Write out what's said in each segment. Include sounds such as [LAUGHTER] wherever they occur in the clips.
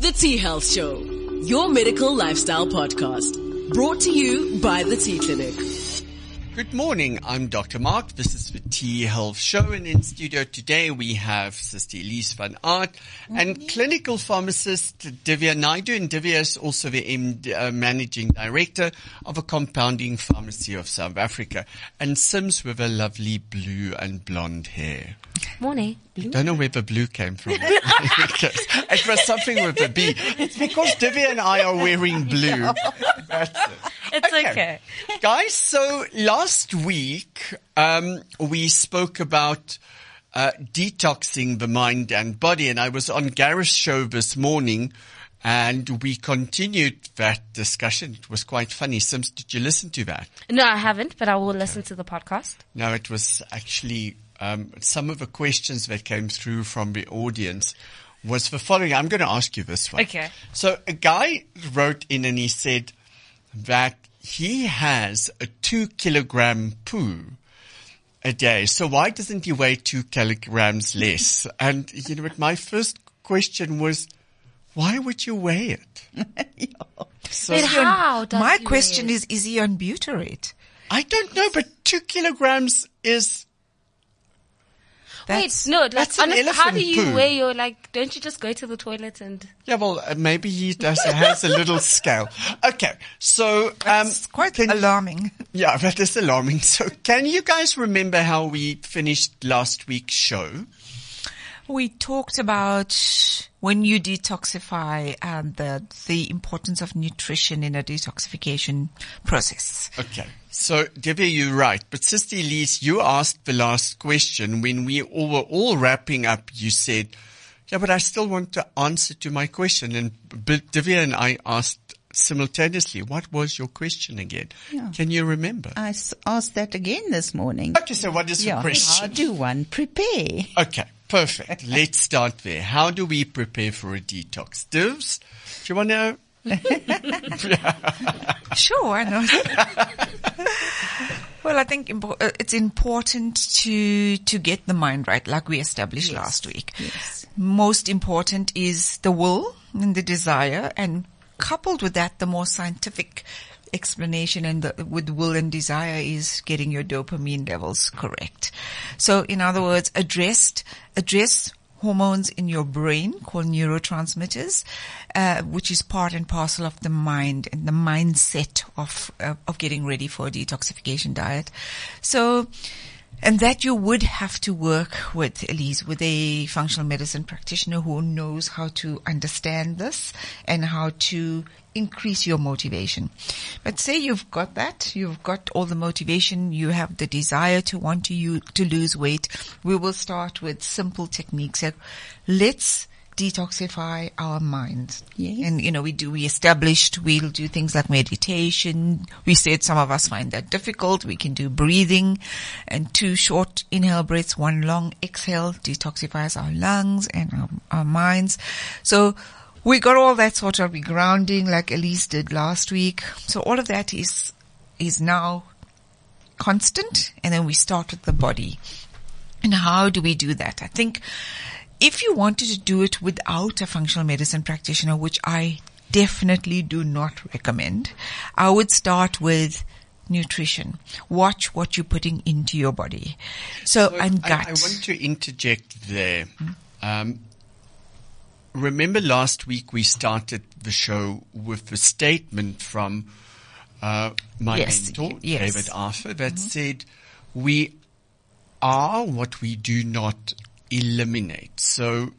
The T Health Show, your medical lifestyle podcast, brought to you by the T Clinic. Good morning. I'm Dr. Mark. This is the T Health Show and in studio today we have Sister Elize van Aardt and clinical pharmacist Dhivia Naidoo and Dhivia is also the MD, uh, managing director of a compounding pharmacy of South Africa and Sims with a lovely blue and blonde hair. Morning. Don't know where the blue came from. [LAUGHS] it was something with a B. It's because Dhivia and I are wearing blue. [LAUGHS] That's it. It's okay. Guys, so last week, um, we spoke about, uh, detoxing the mind and body and I was on Gareth's show this morning and we continued that discussion. It was quite funny. Sims, did you listen to that? No, I haven't, but I will listen to the podcast. No, it was actually, um, some of the questions that came through from the audience was the following. I'm going to ask you this one. Okay. So a guy wrote in and he said that he has a two kilogram poo a day. So why doesn't he weigh two kilograms less? And you know what? My first question was, why would you weigh it? [LAUGHS] So But how does My he question weigh is, is he on butyrate? I don't know, but two kilograms is That's, Wait, no, like, that's an honest, how do you poo. weigh your, like, don't you just go to the toilet and, Yeah, well, uh, maybe he does has a little [LAUGHS] scale. Okay, so um, it's quite can- alarming. yeah, [LAUGHS] that is alarming. So, can you guys remember how we finished last week's show? We talked about when you detoxify and the, the importance of nutrition in a detoxification process. Okay, so Dhivia, you're right. But Sister Elize, you asked the last question when we all were all wrapping up. You said, "Yeah, but I still want to answer to my question." And but Dhivia and I asked simultaneously, "What was your question again? Yeah. Can you remember?" I asked that again this morning. Okay, so what is your Yeah, question? how do one prepare? Okay, perfect. Let's start there. How do we prepare for a detox? Divs, do you want to? [LAUGHS] Sure, not? [LAUGHS] well, I think impo- uh, it's important to to get the mind right, like we established last week. yes. Most important is the will and the desire, and coupled with that, the more scientific explanation and the, with will and desire is getting your dopamine levels correct. So, in other words, addressed address hormones in your brain called neurotransmitters, uh, which is part and parcel of the mind and the mindset of uh, of getting ready for a detoxification diet. So, and that you would have to work with Elize, with a functional medicine practitioner who knows how to understand this and how to increase your motivation. But say you've got that, you've got all the motivation, you have the desire to want to you to lose weight. We will start with simple techniques. So let's detoxify our minds. Yes. And you know, we do, we established we'll do things like meditation. We said some of us find that difficult. We can do breathing and two short inhale breaths, one long exhale detoxifies our lungs and our, our minds. So we got all that sort of grounding like Elize did last week. So all of that is, is now constant. And then we start with the body. And how do we do that? I think if you wanted to do it without a functional medicine practitioner, which I definitely do not recommend, I would start with nutrition. Watch what you're putting into your body. So, and I, gut. I want to interject there. Um, remember last week we started the show with a statement from uh, my Yes, mentor, yes. Mm-hmm. David Arthur, that said, we are what we do not eliminate. So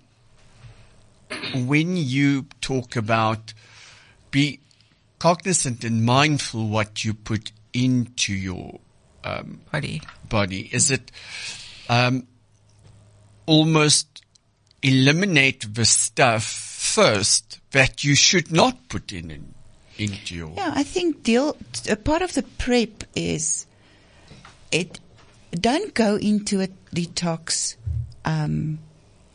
when you talk about be cognizant and mindful what you put into your um, body. body? Is it um, almost eliminate the stuff first that you should not put in, in into your Yeah, I think deal, a part of the prep is it, don't go into a detox, um,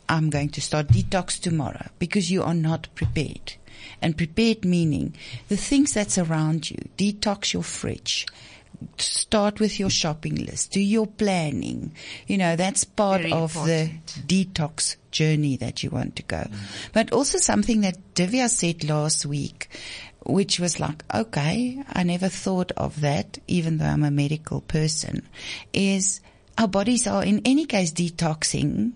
I'm going to start detox tomorrow because you are not prepared. And prepared meaning the things that's around you. Detox your fridge. start with your shopping list, do your planning. You know, that's part Very of important. the detox journey that you want to go. But also something that Dhivia said last week, which was like, okay, I never thought of that, even though I'm a medical person, is our bodies are in any case detoxing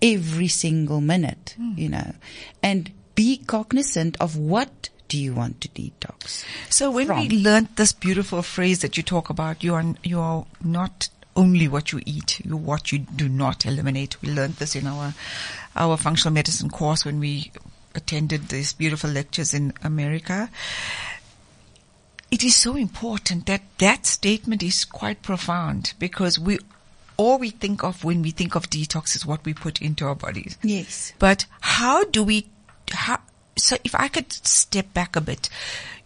every single minute, hmm. you know, and be cognizant of what do you want to detox. So when we From. learned this beautiful phrase that you talk about, you are, you are not only what you eat, you what you do not eliminate. We learned this in our, our functional medicine course when we attended these beautiful lectures in America. It is so important that that statement is quite profound because we, all we think of when we think of detox is what we put into our bodies. Yes. But how do we, how, so if I could step back a bit,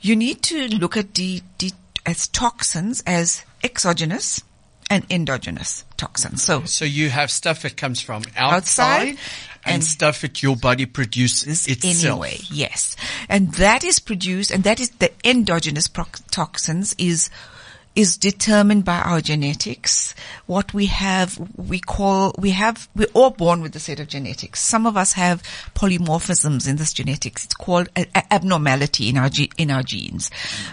you need to look at the, the, as toxins as exogenous and endogenous toxins. So So you have stuff that comes from Outside outside, and, and- stuff that your body produces itself. anyway, yes. And that is produced, and that is the endogenous proc- toxins is, is determined by our genetics. What we have, we call, we have, we're all born with a set of genetics. Some of us have polymorphisms in this genetics. It's called a, a abnormality in our, ge- in our genes.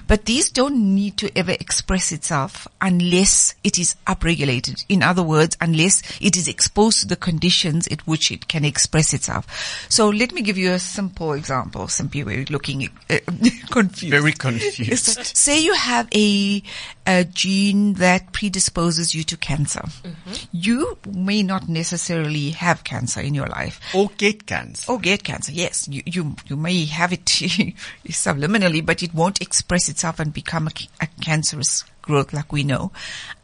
But these don't need to ever express itself unless it is upregulated. In other words, unless it is exposed to the conditions at which it can express itself. So let me give you a simple example. Some people are looking uh, [LAUGHS] confused. Very confused. So, [LAUGHS] say you have a, a gene that predisposes you to cancer. Mm-hmm. You may not necessarily have cancer in your life. or get cancer. Or get cancer, yes. You, you, you may have it [LAUGHS] subliminally, but it won't express itself and become a, a cancerous growth like we know.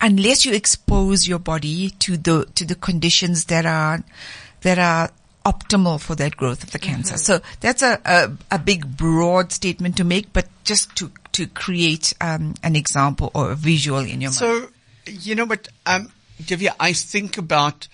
Unless you expose your body to the, to the conditions that are, that are optimal for that growth of the cancer. Mm-hmm. So that's a, a, a big broad statement to make, but just to, to create, um, an example or a visual in your mind. So, you know what, um, Dhivia, I think about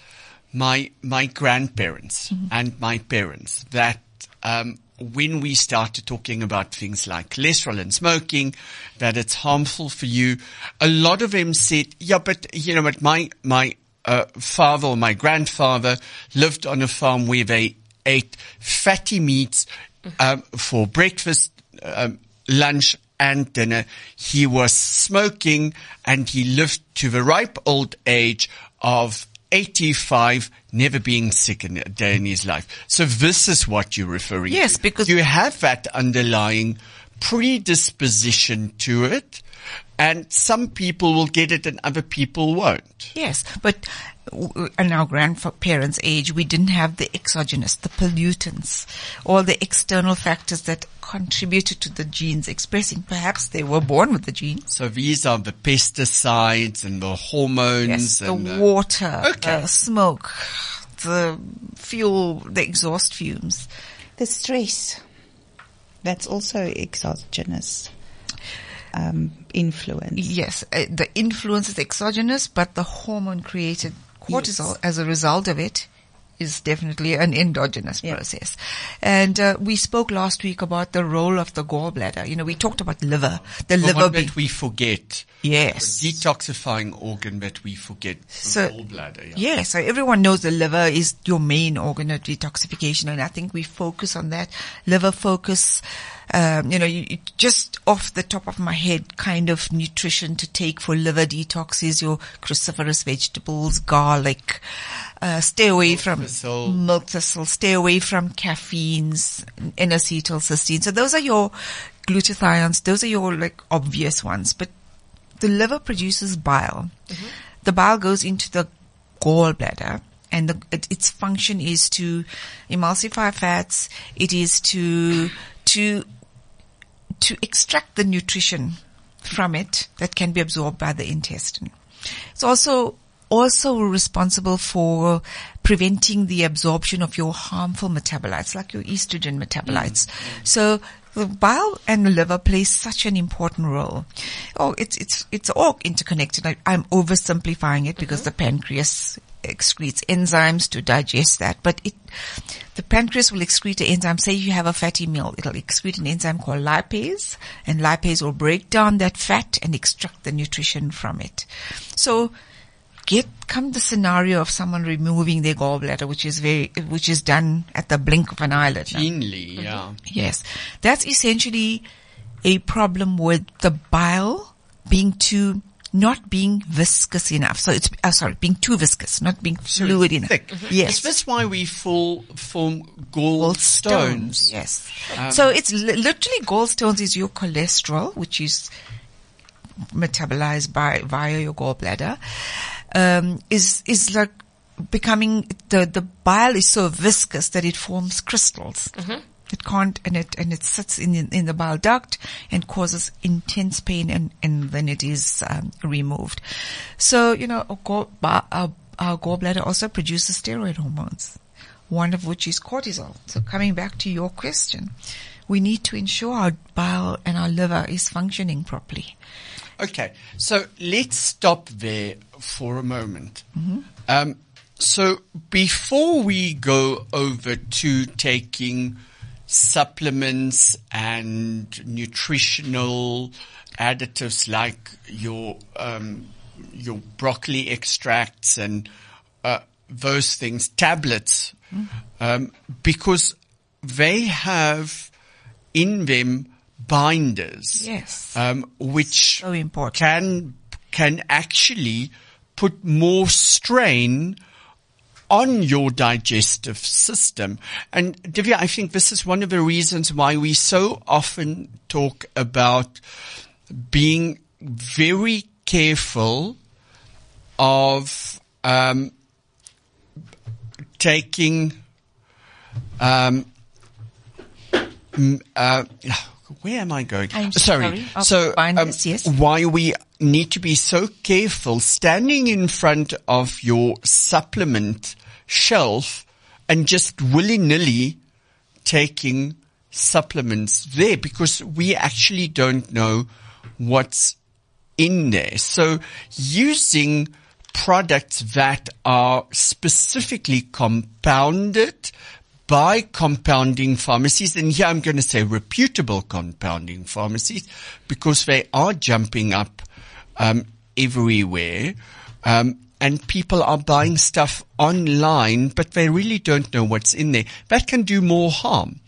my, my grandparents Mm-hmm. and my parents that, um, when we started talking about things like cholesterol and smoking, that it's harmful for you, a lot of them said, yeah, but you know what, my, my, uh, father or my grandfather lived on a farm where they ate fatty meats, um, for breakfast, um, lunch and dinner. He was smoking and he lived to the ripe old age of 85, never being sick in a day in his life. So this is what you're referring Yes, to. because- you have that underlying predisposition to it. And some people will get it and other people won't. Yes, but in our grandparents' age, we didn't have the exogenous, the pollutants, all the external factors that contributed to the genes expressing. Perhaps they were born with the genes. So these are the pesticides and the hormones Yes, the and the- water, Okay. the smoke, the fuel, the exhaust fumes. The stress. That's also exogenous um, influence. Yes, uh, the influence is exogenous, but the hormone created cortisol as a result of it is definitely an endogenous Yeah. process. And uh, we spoke last week about the role of the gallbladder. You know, we talked about liver, the, the liver one being, that we forget. yes. The detoxifying organ that we forget. The So- gallbladder. Yeah. Yeah, so everyone knows the liver is your main organ of detoxification, and I think we focus on that. Liver focus, um, you know, you, you- just off the top of my head, kind of nutrition to take for liver detox is your cruciferous vegetables, garlic. Uh, stay away from thistle. milk thistle. Stay away from caffeines, N-acetylcysteine. So those are your glutathiones. Those are your like obvious ones, but the liver produces bile. The bile goes into the gallbladder and the, it, its function is to emulsify fats. It is to, to, to extract the nutrition from it that can be absorbed by the intestine. It's also also responsible for preventing the absorption of your harmful metabolites, like your estrogen metabolites. Mm. So the bile and the liver play such an important role. Oh, it's, it's, it's all interconnected. I, I'm oversimplifying it because the pancreas excretes enzymes to digest that, but it, the pancreas will excrete an enzyme. Say you have a fatty meal, it'll excrete an enzyme called lipase, and lipase will break down that fat and extract the nutrition from it. So, get come the scenario of someone removing their gallbladder, which is very, which is done at the blink of an eyelid. now. Keenly, mm-hmm. yeah. Yes. That's essentially a problem with the bile being too, not being viscous enough. So it's, oh, sorry, being too viscous, not being fluid enough. thick. Mm-hmm. Yes. Is this why we full form Gallstones. gallstones? Yes. Um, so it's li- literally gallstones is your cholesterol, which is metabolized by via your gallbladder. Um, is is like becoming the the bile is so viscous that it forms crystals. It can't, and it and it sits in in the bile duct and causes intense pain, and and then it is um, removed. So you know, our, our gallbladder also produces steroid hormones one of which is cortisol. So coming back to your question, we need to ensure our bile and our liver is functioning properly. Okay, so let's stop there for a moment. Um, so before we go over to taking supplements and nutritional additives like your um, your broccoli extracts and uh, those things, tablets, um, because they have in them binders Yes. um, which So important. can can actually put more strain on your digestive system. And Dhivia, I think this is one of the reasons why we so often talk about being very careful of um, taking um, uh, where am I going? I'm sorry. sorry. So, um, yes. why we need to be so careful standing in front of your supplement shelf and just willy-nilly taking supplements there because we actually don't know what's in there. So using products that are specifically compounded by compounding pharmacies, and here I'm going to say reputable compounding pharmacies because they are jumping up um, everywhere. Um, and people are buying stuff online, but they really don't know what's in there. That can do more harm.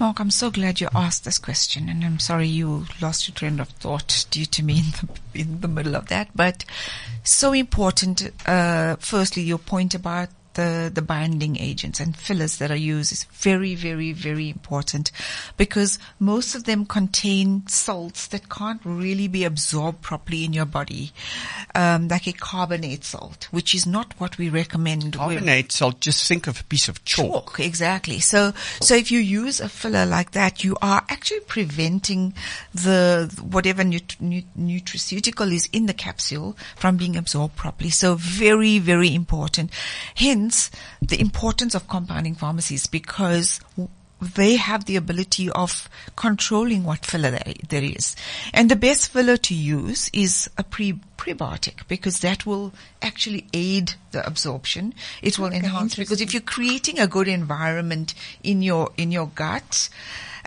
Mark, I'm so glad you asked this question, and I'm sorry you lost your train of thought due to me in the, in the middle of that. But so important. Uh, firstly, your point about the the binding agents and fillers that are used is very, very, very important because most of them contain salts that can't really be absorbed properly in your body, um, like a carbonate salt, which is not what we recommend. Carbonate salt, just think of a piece of chalk. chalk, exactly. So, so if you use a filler like that, you are actually preventing the whatever nut- nu- nutraceutical is in the capsule from being absorbed properly. So, very, very important. Hence, the importance of compounding pharmacies because they have the ability of controlling what filler there, is. And the best filler to use is a pre, prebiotic because that will actually aid the absorption. It will enhance because if you're creating a good environment in your, in your gut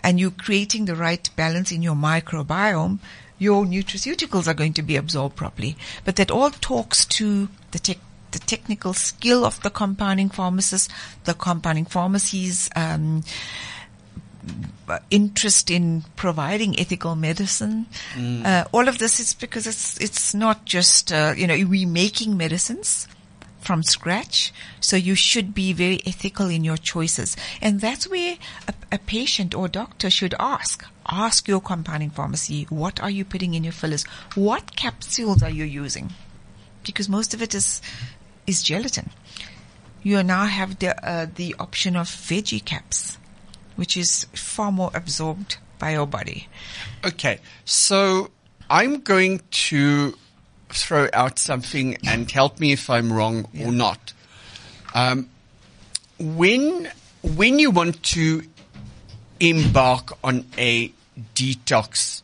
and you're creating the right balance in your microbiome, your nutraceuticals are going to be absorbed properly. But that all talks to the tech the technical skill of the compounding pharmacist, the compounding pharmacies, um, interest in providing ethical medicine. Uh, all of this is because it's it's not just uh, you know we making medicines from scratch, so you should be very ethical in your choices, and that's where a, a patient or doctor should ask. Ask your compounding pharmacy, what are you putting in your fillers? What capsules are you using? Because most of it is is gelatin. You now have the uh, the option of veggie caps, which is far more absorbed by your body. Okay, so I'm going to throw out something and help me if I'm wrong or not. Um, when when you want to embark on a detox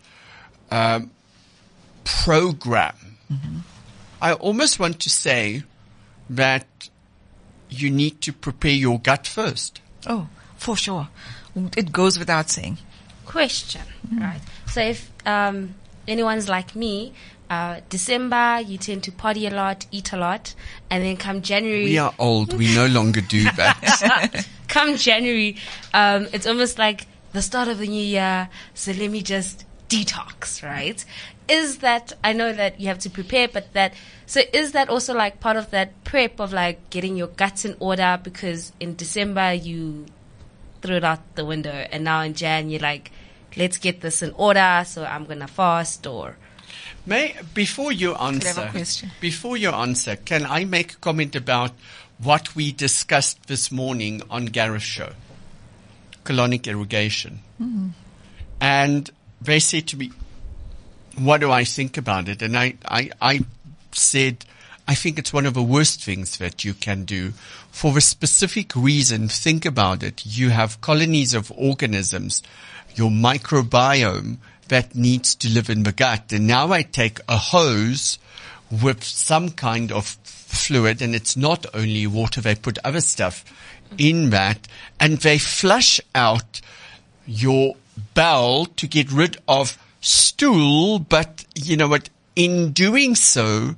um, program, I almost want to say that you need to prepare your gut first. Oh, for sure. It goes without saying. question, right? So if um, anyone's like me, uh, December you tend to party a lot, eat a lot, and then come January, We are old. We no longer do [LAUGHS] that. come January, um, it's almost like the start of the new year. So let me just detox, right? Is that I know that you have to prepare, but that so is that also like part of that prep of like getting your guts in order? Because in December you threw it out the window, and now in Jan you're like, let's get this in order. So I'm gonna fast or. May before you answer, question. before you answer, can I make a comment about what we discussed this morning on Gareth's show, colonic irrigation, and they said to me, "What do I think about it?" And I, I, I said, "I think it's one of the worst things that you can do." For the specific reason, think about it. You have colonies of organisms, your microbiome that needs to live in the gut. And now I take a hose with some kind of fluid and it's not only water, they put other stuff in that and they flush out your bowel to get rid of stool, but you know what? In doing so,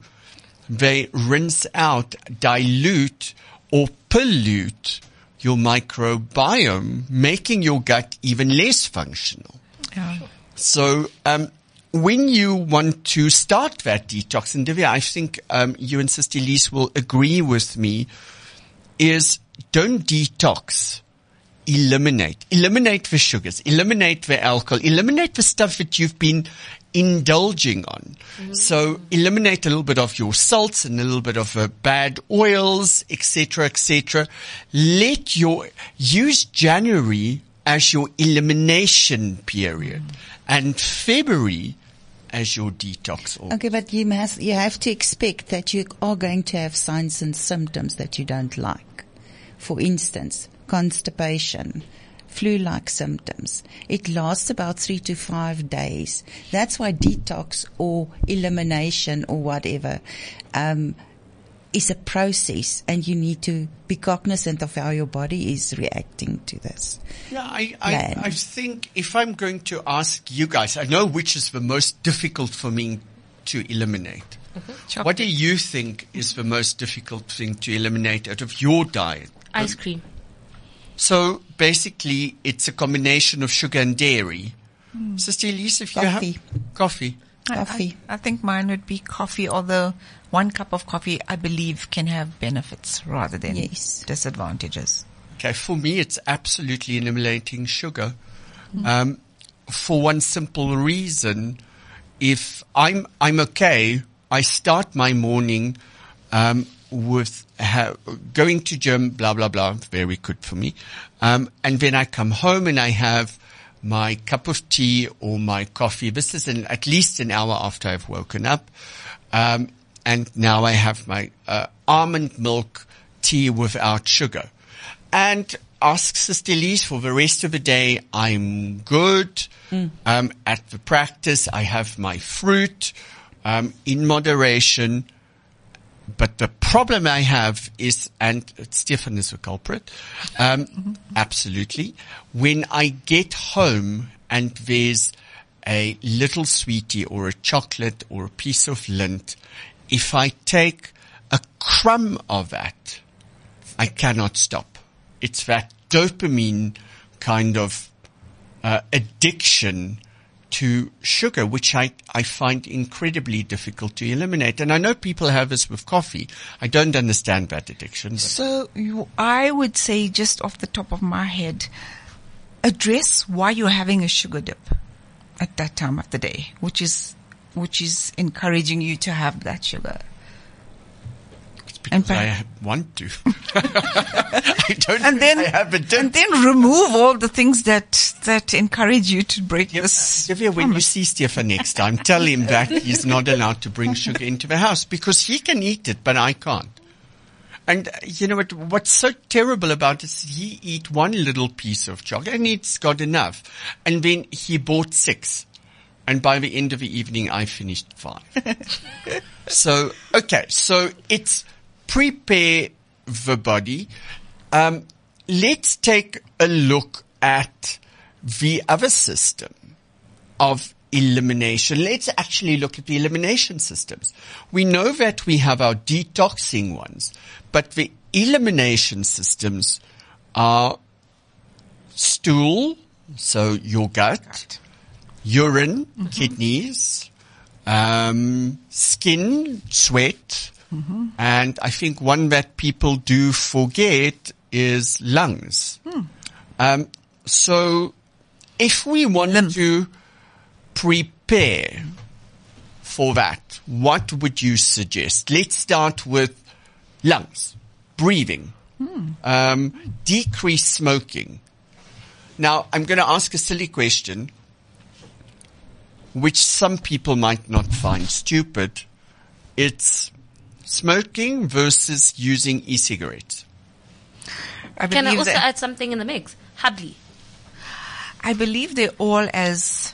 they rinse out, dilute or pollute your microbiome, making your gut even less functional. Yeah. So, um, when you want to start that detox, and Dhivia, I think um, you and Sister Elize will agree with me, is don't detox. Eliminate. Eliminate the sugars. Eliminate the alcohol. Eliminate the stuff that you've been indulging on. So eliminate a little bit of your salts and a little bit of uh, bad oils, etc., etc. Let your use January as your elimination period and February as your detox. Okay, but you must, you have to expect that you are going to have signs and symptoms that you don't like. For instance, constipation, flu-like symptoms. It lasts about three to five days. That's why detox or elimination or whatever, um, is a process and you need to be cognizant of how your body is reacting to this. Yeah, I, I. I think if I'm going to ask you guys, I know which is the most difficult for me to eliminate. Chocolate. What do you think is the most difficult thing to eliminate out of your diet? Ice cream. So basically, it's a combination of sugar and dairy. Sister Elize, if you Coffee. have coffee, I- Coffee. I, I think mine would be coffee, although one cup of coffee, I believe, can have benefits rather than Yes. disadvantages. Okay, for me, it's absolutely eliminating sugar. Um, for one simple reason, if I'm I'm okay, I start my morning um, with ha- going to gym, blah blah blah, very good for me, um, and then I come home and I have my cup of tea or my coffee. This is in, at least an hour after I've woken up. Um, and now I have my uh, almond milk tea without sugar. And ask Sister Elize for the rest of the day. I'm good. Um, at the practice, I have my fruit um, in moderation. But the problem I have is, and Stefan is a culprit, um, absolutely. When I get home and there's a little sweetie or a chocolate or a piece of lint, if I take a crumb of that, I cannot stop. It's that dopamine kind of uh, addiction to sugar, which I, I find incredibly difficult to eliminate. And I know people have this with coffee. I don't understand that addiction. So you, I would say just off the top of my head, address why you're having a sugar dip at that time of the day, which is, which is encouraging you to have that sugar. And I want to. [LAUGHS] I don't And then, I have and then remove all the things that, that encourage you to break Yep. this. Dhivia, when you see Stefan next time, tell him that [LAUGHS] he's not allowed to bring sugar into the house because he can eat it, but I can't. And uh, you know what? What's so terrible about it is he eat one little piece of chocolate and it's got enough, and then he bought six, and by the end of the evening, I finished five. [LAUGHS] so okay, so it's prepare the body. Um, let's take a look at the other system of elimination. Let's actually look at the elimination systems. We know that we have our detoxing ones, but the elimination systems are stool, so your gut, urine, kidneys, um, skin, sweat, and I think one that people do forget is lungs. Um, so if we want to prepare for that, what would you suggest? Let's start with lungs, breathing, um, decrease smoking. Now, I'm going to ask a silly question, which some people might not find stupid. It's smoking versus using e-cigarettes. I Can I believe also that- add something in the mix? Hardly. I believe they're all as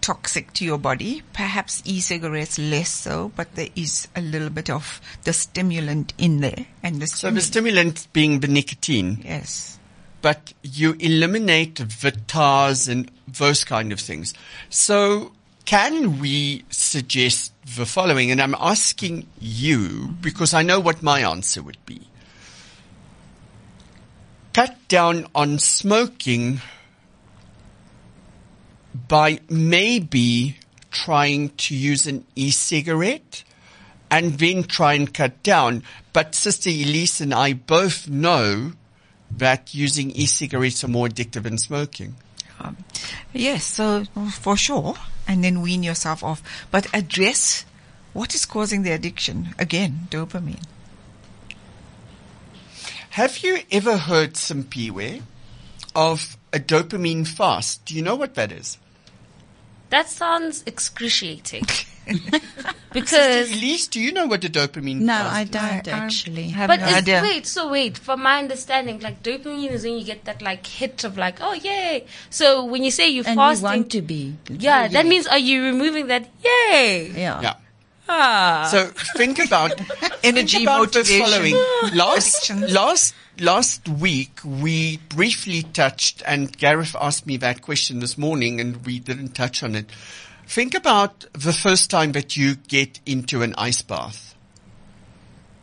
toxic to your body. Perhaps e-cigarettes less so, but there is a little bit of the stimulant in there, and the So the stimulant. stimulant being the nicotine. yes. but you eliminate the tars and those kind of things. So can we suggest the following? And I'm asking you because I know what my answer would be. Cut down on smoking by maybe trying to use an e-cigarette and then try and cut down. But Sister Elize and I both know that using e-cigarettes are more addictive than smoking. Um, yes, so for sure, and then wean yourself off, but address what is causing the addiction. Again, dopamine. Have you ever heard Simpiwe of a dopamine fast? Do you know what that is? That sounds excruciating. [LAUGHS] because Elize, do you know what a dopamine No, I is? don't I- I actually. have But no is, idea. wait, so wait, from my understanding, like dopamine is when you get that like hit of like, oh yay. So when you say you're and fasting, you want to be. yeah, that means are you removing that yay? Yeah. Yeah. Ah. So think about [LAUGHS] Energy, think about motivation. following. Last last last week we briefly touched, and Gareth asked me that question this morning, and we didn't touch on it. Think about the first time that you get into an ice bath.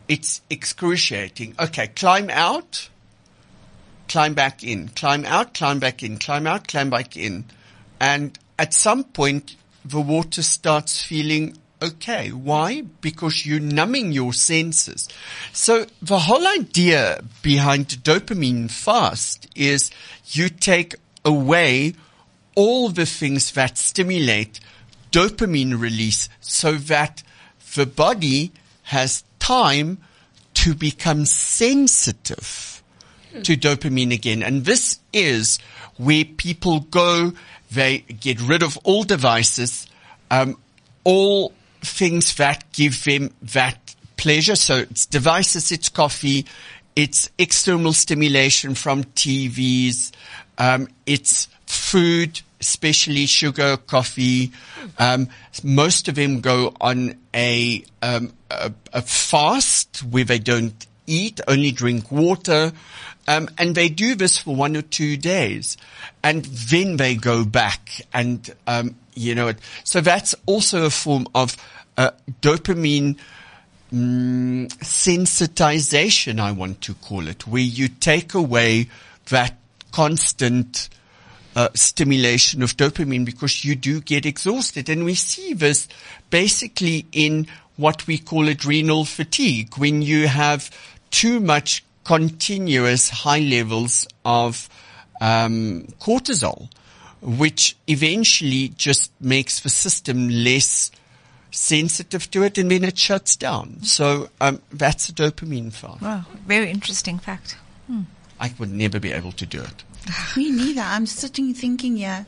It's excruciating. Okay, climb out, climb back in, climb out, climb back in, climb out, climb back in. And at some point, the water starts feeling okay. Why? Because you're numbing your senses. So the whole idea behind dopamine fast is you take away all the things that stimulate dopamine release so that the body has time to become sensitive to dopamine again. And this is where people go, they get rid of all devices, um, all things that give them that pleasure. So it's devices, it's coffee, it's external stimulation from TVs, um, it's food, especially sugar, coffee. Um, most of them go on a, um, a, a fast where they don't eat, only drink water. Um, and they do this for one or two days and then they go back and, um, you know, so that's also a form of, uh, dopamine, mm, sensitization, I want to call it, where you take away that constant, uh, stimulation of dopamine because you do get exhausted. And we see this basically in what we call adrenal fatigue when you have too much continuous high levels of um, cortisol, which eventually just makes the system less sensitive to it and then it shuts down. So um, that's a dopamine fast. Wow, very interesting fact. I would never be able to do it. [LAUGHS] Me neither. I'm sitting thinking, yeah.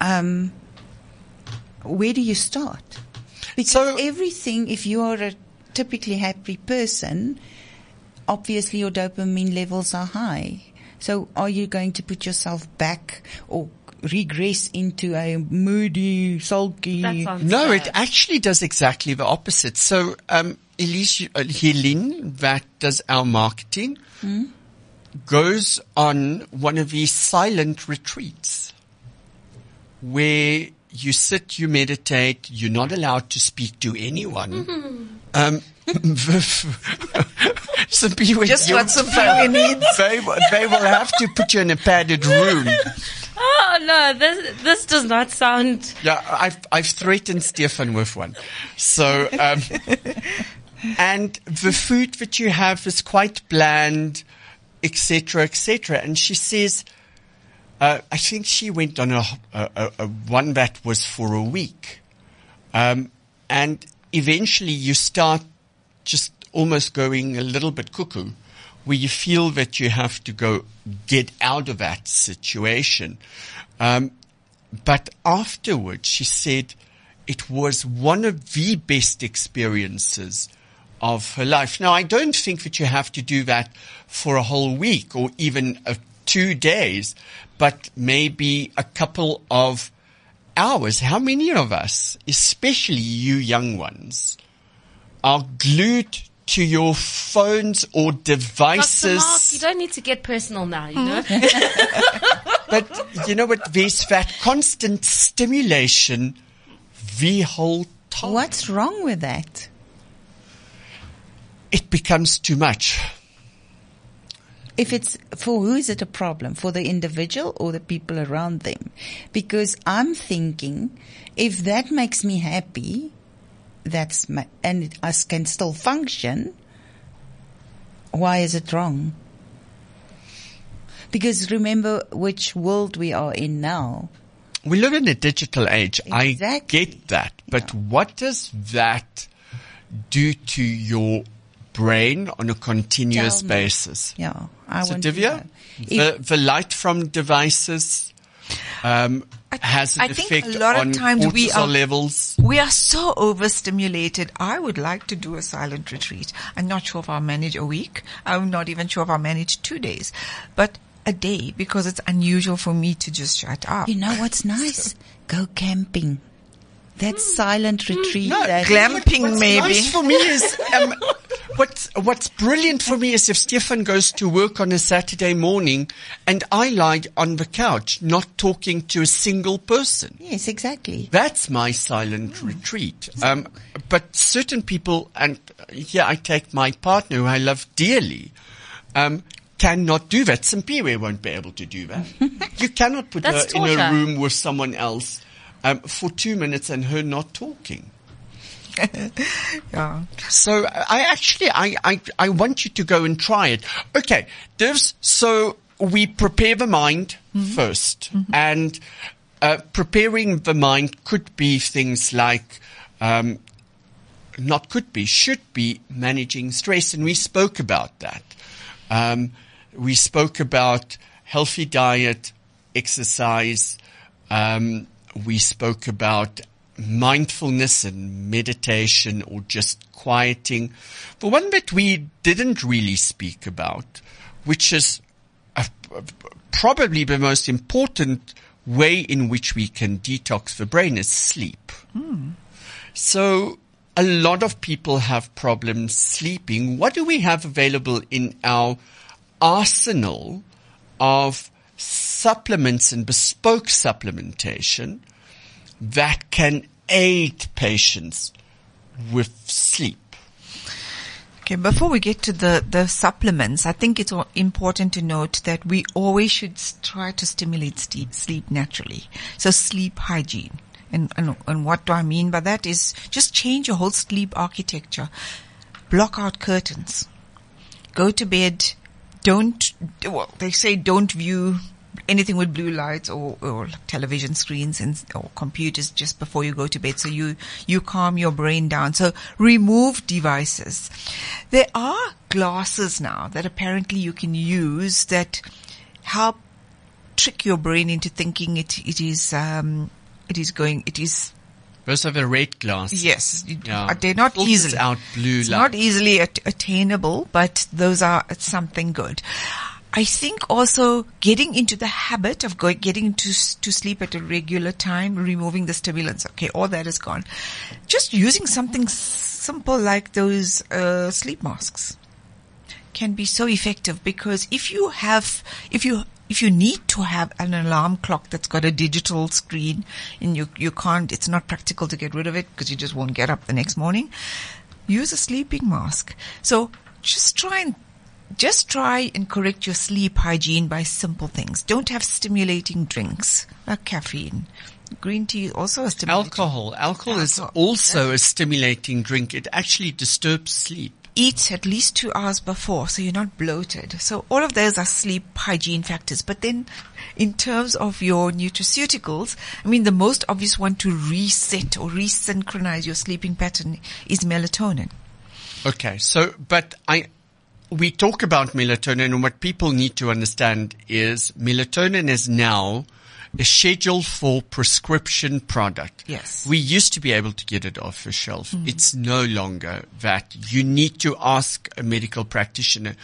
Um, where do you start? Because So- everything, if you are a typically happy person, obviously your dopamine levels are high. So are you going to put yourself back or regress into a moody, sulky? No, sad. it actually does exactly the opposite. So, um, Elize, you- uh, Helene, that does our marketing, goes on one of these silent retreats where you sit, you meditate, you're not allowed to speak to anyone. Um, [LAUGHS] simply when Just you- what Sophia needs. They, they will have to put you in a padded room. [LAUGHS] Oh no, this this does not sound. Yeah, I've I've threatened Stefan with one. So, um, [LAUGHS] and the food that you have is quite bland, etc., etc. And she says, uh, I think she went on a, a, a, one that was for a week, um, and eventually you start just almost going a little bit cuckoo, where you feel that you have to go get out of that situation. Um, but afterwards, she said it was one of the best experiences of her life. Now, I don't think that you have to do that for a whole week or even uh, two days, but maybe a couple of hours. How many of us, especially you young ones, are glued to your phones or devices? Mark, you don't need to get personal now. You know. Hmm. [LAUGHS] But you know what? There's that constant stimulation the whole time. What's wrong with that? It becomes too much. If it's for who is it a problem? For the individual or the people around them? Because I'm thinking if that makes me happy, that's my, and I can still function, why is it wrong? Because remember which world we are in now. We live in a digital age. I get that. But what does that do to your brain on a continuous basis? Yeah, I So want to Dhivia, the, the light from devices um, has an I think effect a lot of on times we are- levels. We are so overstimulated. I would like to do a silent retreat. I'm not sure if I'll manage a week. I'm not even sure if I'll manage two days, but a day because it's unusual for me to just shut up. You know what's nice? [LAUGHS] Go camping. That silent retreat. No, that glamping What's maybe. nice for me is um, [LAUGHS] what's what's brilliant for me is if Stefan goes to work on a Saturday morning and I lie on the couch, not talking to a single person. Yes, exactly. That's my silent retreat. Um, but certain people, and here I take my partner, who I love dearly, um, cannot do that. Simpiwe won't be able to do that. [LAUGHS] you cannot put That's her in a room with someone else um, for two minutes and her not talking. [LAUGHS] Yeah. So I actually, I, I, I want you to go and try it. Okay, Divs, so we prepare the mind 1st and, uh, preparing the mind could be things like, um, not could be, should be managing stress. And we spoke about that. Um, we spoke about healthy diet, exercise. Um, we spoke about mindfulness and meditation or just quieting. The one that we didn't really speak about, which is a, probably the most important way in which we can detox the brain is sleep. Hmm. So a lot of people have problems sleeping. What do we have available in our arsenal of supplements and bespoke supplementation that can aid patients with sleep? Okay, before we get to the, the supplements, I think it's important to note that we always should try to stimulate sleep, sleep naturally. So sleep hygiene. And, and, and what do I mean by that is just change your whole sleep architecture. Block out curtains. Go to bed. Don't, well, they say don't view anything with blue lights or, or television screens and or computers just before you go to bed. So you you calm your brain down. So remove devices. There are glasses now that apparently you can use that help trick your brain into thinking it it is um, it is going it is Those are the red glasses. Yes, Yeah. uh, they're not Filters easily out blue It's light. not easily at- attainable, but those are something good. I think also getting into the habit of going, getting to to sleep at a regular time, removing the stimulants. Okay, all that is gone. Just using something simple like those uh, sleep masks can be so effective because if you have, if you, if you need to have an alarm clock that's got a digital screen and you, you can't, it's not practical to get rid of it because you just won't get up the next morning, use a sleeping mask. So just try and just try and correct your sleep hygiene by simple things. Don't have stimulating drinks like caffeine. Green tea also a stimulating. Alcohol. Alcohol is also a stimulating drink. It actually disturbs sleep. eat at least two hours before so you're not bloated. So all of those are sleep hygiene factors. But then in terms of your nutraceuticals, I mean, the most obvious one to reset or resynchronize your sleeping pattern is melatonin. Okay, so, but I, we talk about melatonin and what people need to understand is melatonin is now a schedule for prescription product. Yes. We used to be able to get it off the shelf. Mm-hmm. It's no longer that. You need to ask a medical practitioner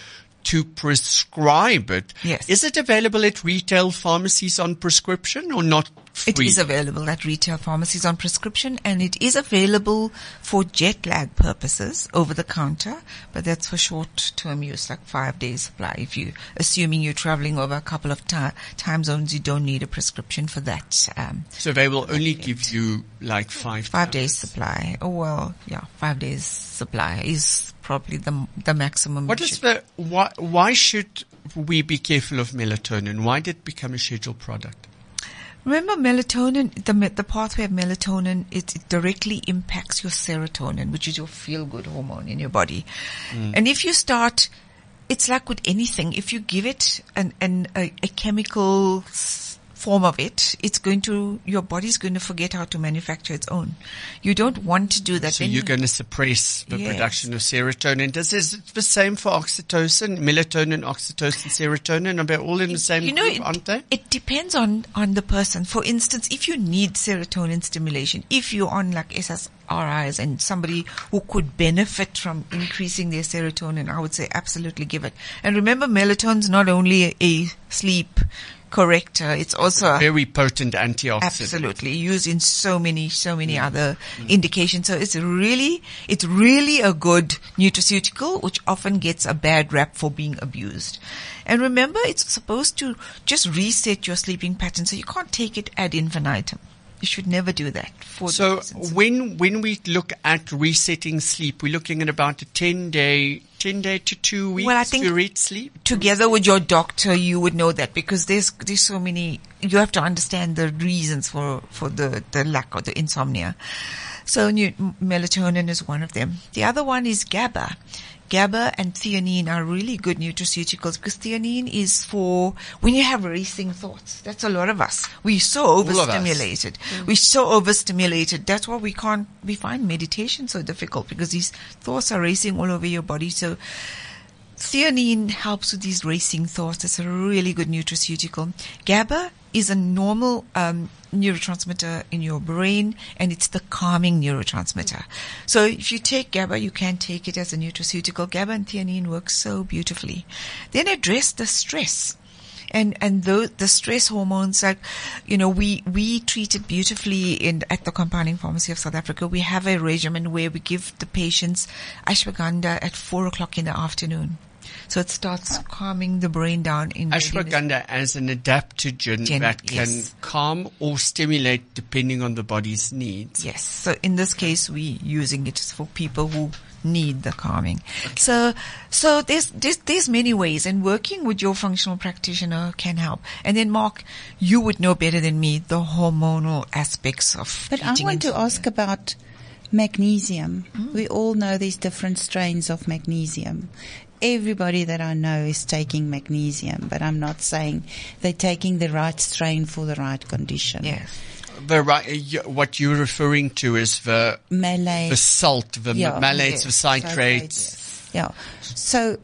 to prescribe it. Yes. Is it available at retail pharmacies on prescription or not It free? is available at retail pharmacies on prescription and it is available for jet lag purposes over the counter, but that's for short term use, like five days supply. If you, assuming you're traveling over a couple of ti time zones, you don't need a prescription for that. Um, so they will only give you like five five days supply. Oh well, yeah, five days supply is probably the the maximum. What is the why? Why should we be careful of melatonin? Why did it become a scheduled product? Remember melatonin, the, the pathway of melatonin, it, it directly impacts your serotonin, which is your feel good hormone in your body. Mm. And if you start, it's like with anything, if you give it an, an, a, a chemical form of it, it's going to, your body's going to forget how to manufacture its own. You don't want to do that. So Then you're going to suppress the Yes. production of serotonin. Does is it the same for oxytocin, melatonin, oxytocin, serotonin? Are they all in the same you know, group, it, aren't they? it depends on, on the person. For instance, if you need serotonin stimulation, if you're on like SSRIs and somebody who could benefit from increasing their serotonin, I would say absolutely give it. And remember, melatonin's not only a, a sleep corrector, it's also a Very potent antioxidant. Absolutely. Used in so many, so many other indications. So it's really, it's really a good nutraceutical, which often gets a bad rap for being abused. And remember, it's supposed to just reset your sleeping pattern. So you can't take it ad infinitum. You should never do that. For So when when we look at resetting sleep, we're looking at about a ten day, ten day to two weeks Well, I think- to sleep. together with your doctor, you would know that because there's there's so many. You have to understand the reasons for for the the lack or the insomnia. So nu- melatonin is one of them. The other one is GABA. GABA and theanine are really good nutraceuticals because theanine is for when you have racing thoughts. That's a lot of us. We're so overstimulated. We're so overstimulated. That's why we can't, we find meditation so difficult because these thoughts are racing all over your body. So Theanine helps with these racing thoughts. It's a really good nutraceutical. GABA is a normal um, neurotransmitter in your brain, and it's the calming neurotransmitter. So if you take GABA, you can take it as a nutraceutical. GABA and theanine work so beautifully. Then address the stress. And and the stress hormones like, you know, we we treat it beautifully in at the compounding pharmacy of South Africa. We have a regimen where we give the patients ashwagandha at four o'clock in the afternoon, so it starts calming the brain down in readiness. Ashwagandha as an adaptogen Gen- that can yes. calm or stimulate depending on the body's needs. Yes. So in this case, we using it for people who need the calming. So, so there's, there's, there's many ways and working with your functional practitioner can help. And then Mark, you would know better than me the hormonal aspects of But I treating want to ask about magnesium. Mm. We all know these different strains of magnesium. Everybody that I know is taking magnesium, but I'm not saying they're taking the right strain for the right condition. Yes. The right, uh, what you're referring to is the Malate. the salt, the Yeah, malates, the citrates. Yeah. So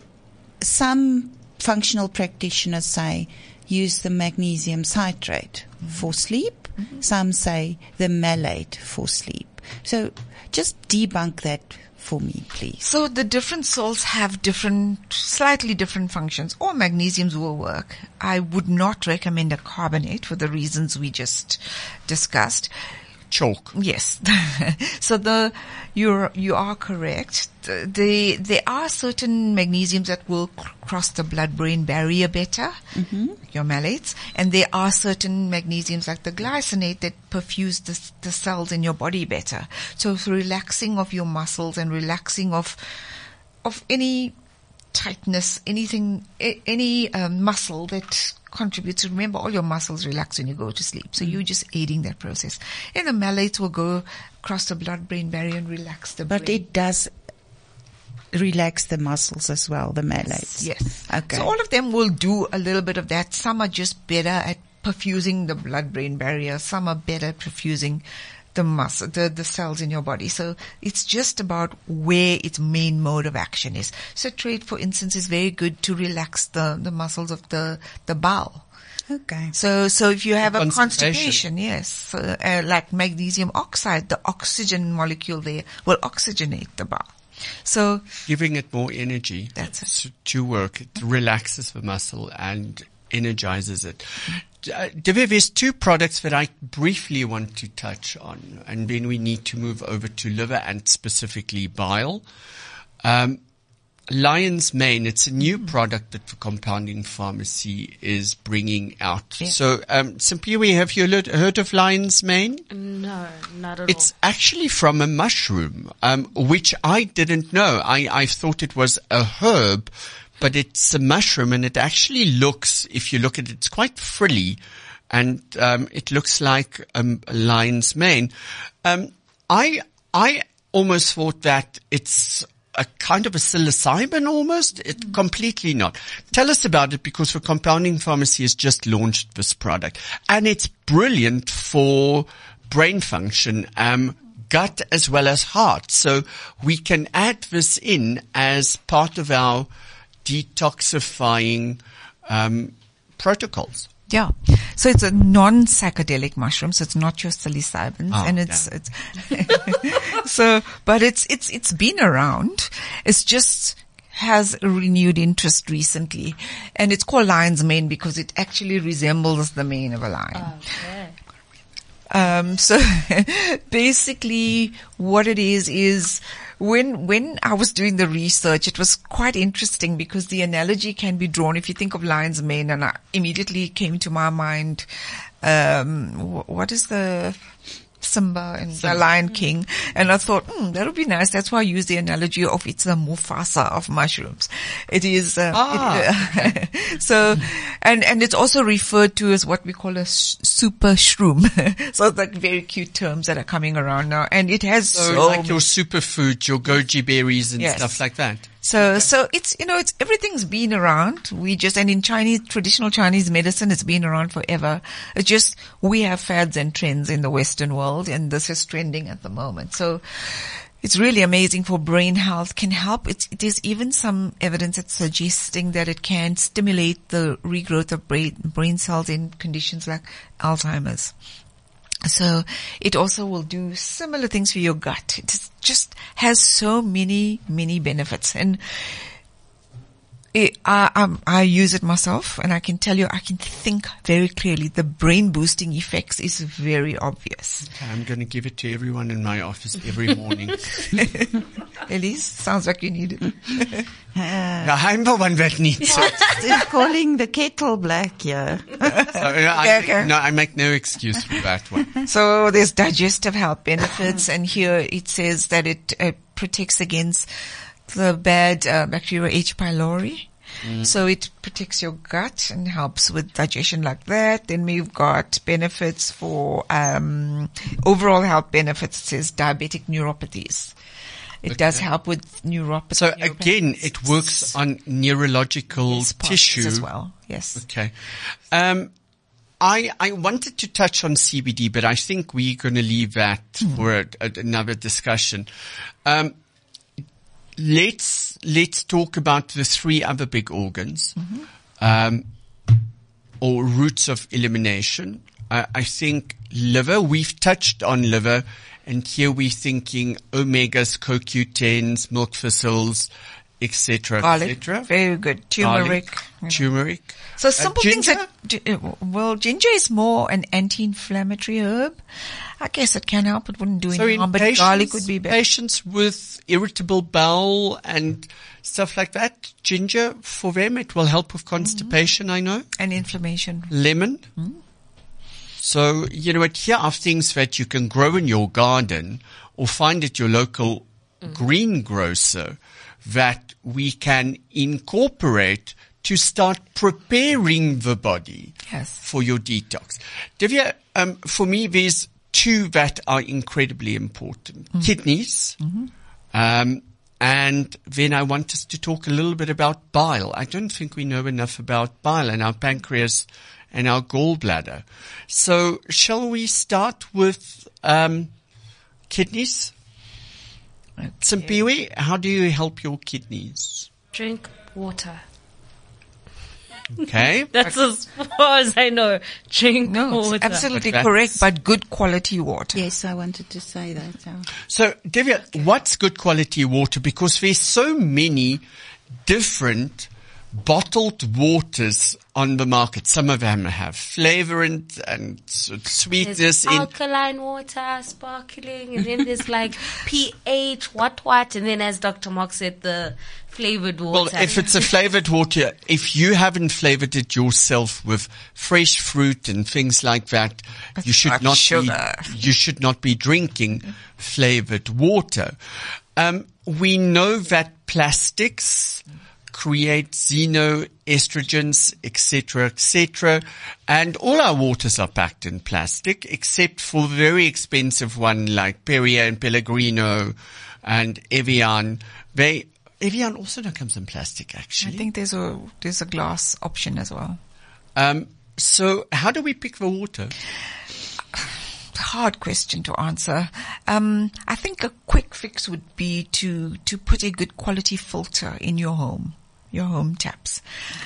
some functional practitioners say use the magnesium citrate for mm-hmm. sleep. Mm-hmm. Some say the malate for sleep. So just debunk that for me, please. So the different salts have different, slightly different functions. All magnesiums will work. I would not recommend a carbonate for the reasons we just discussed. Chalk. Yes. [LAUGHS] so the you're you are correct. The, the there are certain magnesiums that will c- cross the blood-brain barrier better, your malates, and there are certain magnesiums like the glycinate that perfuse the, the cells in your body better. So through relaxing of your muscles and relaxing of of any tightness, anything, any um, muscle that contributes. To remember, all your muscles relax when you go to sleep. So you're just aiding that process. And the malates will go across the blood-brain barrier and relax the But brain. it does relax the muscles as well, the malates. Yes. Okay. So all of them will do a little bit of that. Some are just better at perfusing the blood-brain barrier. Some are better at perfusing the muscle, the, the cells in your body. So it's just about where its main mode of action is. Citrate, for instance, is very good to relax the, the muscles of the, the bowel. okay. So, so if you have a Constipation. constipation, yes, so, uh, like magnesium oxide, the oxygen molecule there will oxygenate the bowel. So Giving it more energy. That's it. to- To work. It relaxes the muscle and energizes it. Uh, Dhivia, there's two products that I briefly want to touch on, and then we need to move over to liver and specifically bile. Um, Lion's Mane, it's a new product that the compounding pharmacy is bringing out. Yeah. So, um, Simpiwe, have you heard heard of Lion's Mane? No, not at all. It's actually from a mushroom, um, which I didn't know. I, I thought it was a herb, but it's a mushroom and it actually looks, if you look at it, it's quite frilly and, um, it looks like um, a lion's mane. Um, I, I almost thought that it's a kind of a psilocybin almost. It completely not. Tell us about it because the compounding pharmacy has just launched this product and it's brilliant for brain function, um, gut as well as heart. So we can add this in as part of our detoxifying, um, protocols. Yeah. So it's a non-psychedelic mushroom, so it's not your psilocybin Oh, and it's, it's [LAUGHS] so, but it's, it's, it's been around. It's just has a renewed interest recently, and it's called lion's mane because it actually resembles the mane of a lion. Okay. Um, [LAUGHS] so basically what it is, is when, when I was doing the research, it was quite interesting because the analogy can be drawn. If you think of lion's mane and I immediately came to my mind, um, what is the Simba and the Lion King. And I thought, hmm, that would be nice. That's why I use the analogy of it's the Mufasa of mushrooms. It is, uh, Ah, it- [LAUGHS] so, and, and it's also referred to as what we call a s- super shroom. [LAUGHS] so it's like very cute terms that are coming around now. And it has So, so like your superfood, your goji berries and Yes. stuff like that. So, so it's, you know, it's, everything's been around. We just, and in Chinese, traditional Chinese medicine, it's been around forever. It's just, we have fads and trends in the Western world and this is trending at the moment. So, it's really amazing for brain health, can help. It's, it is even some evidence that's suggesting that it can stimulate the regrowth of brain, brain cells in conditions like Alzheimer's. So it also will do similar things for your gut. It just has so many, many benefits. And it, I, um, I use it myself and I can tell you, I can think very clearly. The brain boosting effects is very obvious. I'm going to give it to everyone in my office every [LAUGHS] morning. Elize, sounds like you need it. [LAUGHS] Ja, I'm the one that needs it. They're calling the kettle black, yeah. [LAUGHS] So, uh, I, okay. No, I make no excuse for that one. So there's digestive health benefits, and here it says that it uh, protects against the bad uh, bacteria H. pylori. So it protects your gut and helps with digestion like that. Then we've got benefits for um, overall health benefits. It says diabetic neuropathies. It does help with neuropathy. So again, it works on neurological tissue as well. Yes. Okay. Um, I, I wanted to touch on CBD, but I think we're going to leave that for a, a- another discussion. Um, let's, let's talk about the three other big organs, um, or routes of elimination. I I think liver, we've touched on liver And here we're thinking omegas, CoQ10s, milk thistles, etc., Garlic, very good. Turmeric. Garlic, turmeric. So Uh, simple things ginger? that, uh, well, ginger is more an anti-inflammatory herb. I guess it can help. It wouldn't do So any harm, but patients, garlic would be better. patients with irritable bowel and stuff like that, ginger for them it will help with constipation. I know And inflammation. lemon. So you know, what, here are things that you can grow in your garden or find at your local greengrocer that we can incorporate to start preparing the body Yes. for your detox. Dhivia, um, for me, there's two that are incredibly important. Kidneys. Um, and then I want us to talk a little bit about bile. I don't think we know enough about bile and our pancreas and our gallbladder. So shall we start with, um, kidneys? Simpiwe, how do you help your kidneys? Drink water. Okay. [LAUGHS] That's as far as I know. Drink No, it's water. absolutely But correct, but good quality water. Yes, I wanted to say that. uh, So, Dhivia, what's good quality water? Because there's so many different bottled waters on the market. Some of them have flavor and, and sweetness There's in. alkaline water, sparkling, and then there's like [LAUGHS] pH, what what, and then as Dr. Mark said, the flavored water. Well, water. if it's a flavored water, if you haven't flavored it yourself with fresh fruit and things like that, you should like not sugar. be, you should not be drinking flavored water. Um, we know that plastics create xenoestrogens, etc., etc., and all our waters are packed in plastic, except for very expensive one like Perrier and Pellegrino and Evian. They Evian also now comes in plastic, Actually, I think there's a there's a glass option as well. Um, so how do we pick the water? [SIGHS] Hard question to answer. Um, I think a quick fix would be to to put a good quality filter in your home, your home taps.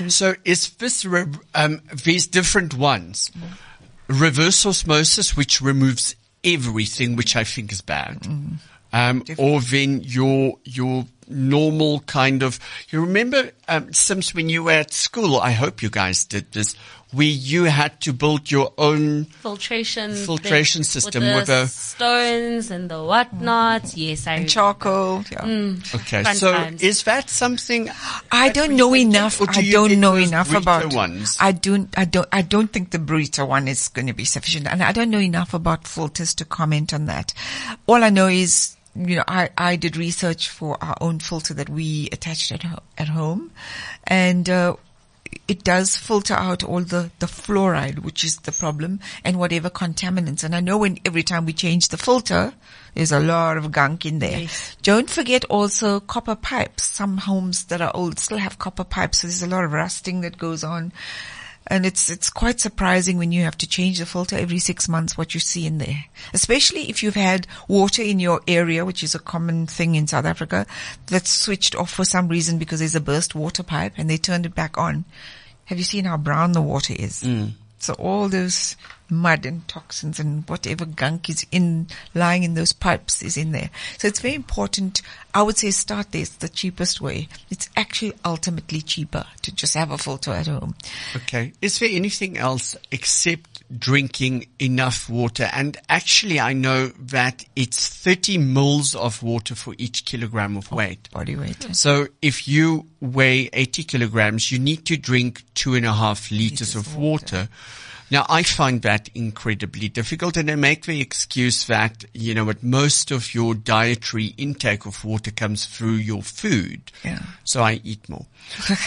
So is this re- um, these different ones? Reverse osmosis, which removes everything, which I think is bad. Um, or then your your normal kind of. You remember, um, Sims, when you were at school? I hope you guys did this, where you had to build your own. filtration Filtration thing system with with the a- stones and the whatnot. Yes, I And charcoal. Yeah. Okay, Fun so times. is that something? I that don't know enough. do I don't know enough about. ones. I don't. I don't. I don't think the Brita one is going to be sufficient, and I don't know enough about filters to comment on that. All I know is, you know, I I did research for our own filter that we attached at ho- at home, and. Uh, it does filter out all the, the fluoride, which is the problem, and whatever contaminants. And I know when every time we change the filter, there's a lot of gunk in there. Don't forget also copper pipes. Some homes that are old still have copper pipes, so there's a lot of rusting that goes on. And it's, it's quite surprising when you have to change the filter every six months what you see in there. Especially if you've had water in your area, which is a common thing in South Africa, that's switched off for some reason because there's a burst water pipe and they turned it back on. Have you seen how brown the water is? Mm. So all those mud and toxins and whatever gunk is in, lying in those pipes is in there. So it's very important. I would say start there. It's the cheapest way. It's actually ultimately cheaper to just have a filter at home. Okay. Is there anything else except drinking enough water? And actually, I know that it's 30 mils of water for each kilogram of weight. Oh, body weight. So if you weigh 80 kilograms, you need to drink two and a half liters of water. Now I find that incredibly difficult and I make the excuse that, you know, what most of your dietary intake of water comes through your food. Yeah. So I eat more.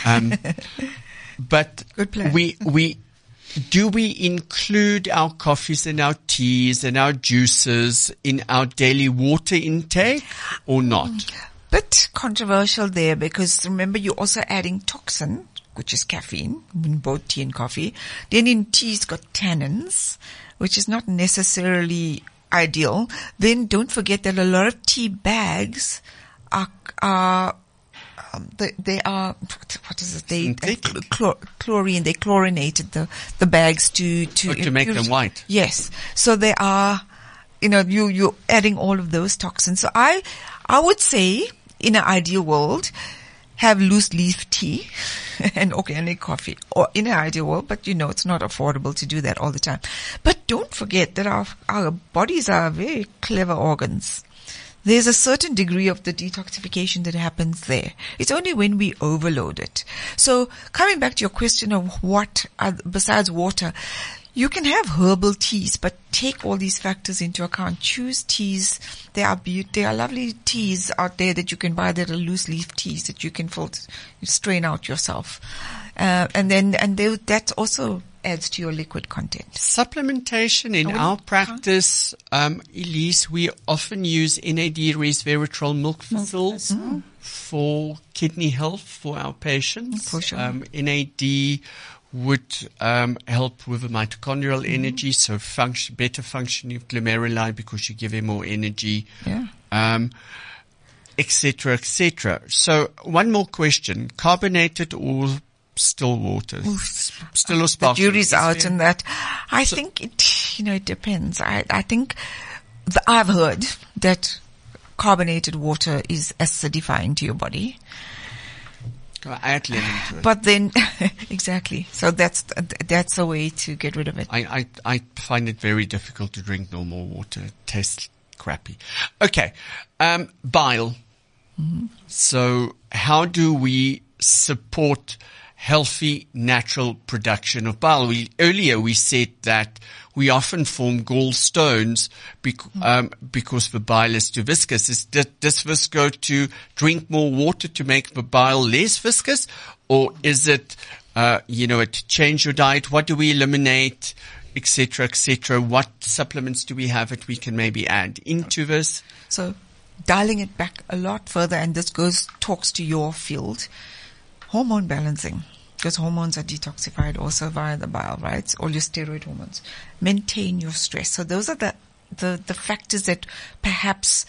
Um, [LAUGHS] but we, we, do we include our coffees and our teas and our juices in our daily water intake or not? Bit controversial there because remember you're also adding toxin, which is caffeine in both tea and coffee. Then in tea it's got tannins, which is not necessarily ideal. Then don't forget that a lot of tea bags are, are um, they, they are what is it? They Synthetic. chlor, chlorine. They chlorinated the the bags to to Oh, to make them white. Yes. So they are you know, you, you're adding all of those toxins. So I, I would say in an ideal world, have loose leaf tea [LAUGHS] and organic coffee or in an ideal world, but you know, it's not affordable to do that all the time. But don't forget that our, our bodies are very clever organs. There's a certain degree of the detoxification that happens there. It's only when we overload it. So coming back to your question of what besides water, you can have herbal teas, but take all these factors into account. Choose teas. There are be- there are lovely teas out there that you can buy that are loose leaf teas that you can filter, strain out yourself. Uh, and then, and they, that also adds to your liquid content. Supplementation in our practice, um, Elize, we often use NAD resveratrol milk thistles for kidney health for our patients. For sure. Um, NAD would um, help with the mitochondrial Mm-hmm. energy, so function, better functioning of glomeruli because you give him more energy. Yeah. Um, etc., etc. So one more question: carbonated or still water? S- Still or The sparkling? jury's Is out on that. I think it, you know, it depends. I, I think the, I've heard that carbonated water is acidifying to your body. To. But then, [LAUGHS] exactly. So that's, that's a way to get rid of it. I, I, I find it very difficult to drink normal water. It tastes crappy. Okay. Um, bile. So how do we support healthy natural production of bile? We, earlier we said that we often form gallstones bec- um, because the bile is too viscous. Is, does, does this go to drink more water to make the bile less viscous? Or is it, uh, you know, to change your diet? What do we eliminate? etc., etc. What supplements do we have that we can maybe add into this? So dialing it back a lot further, and this goes, talks to your field. Hormone balancing. Because hormones are detoxified also via the bile, right? All your steroid hormones. Maintain your stress. So those are the, the, the factors that perhaps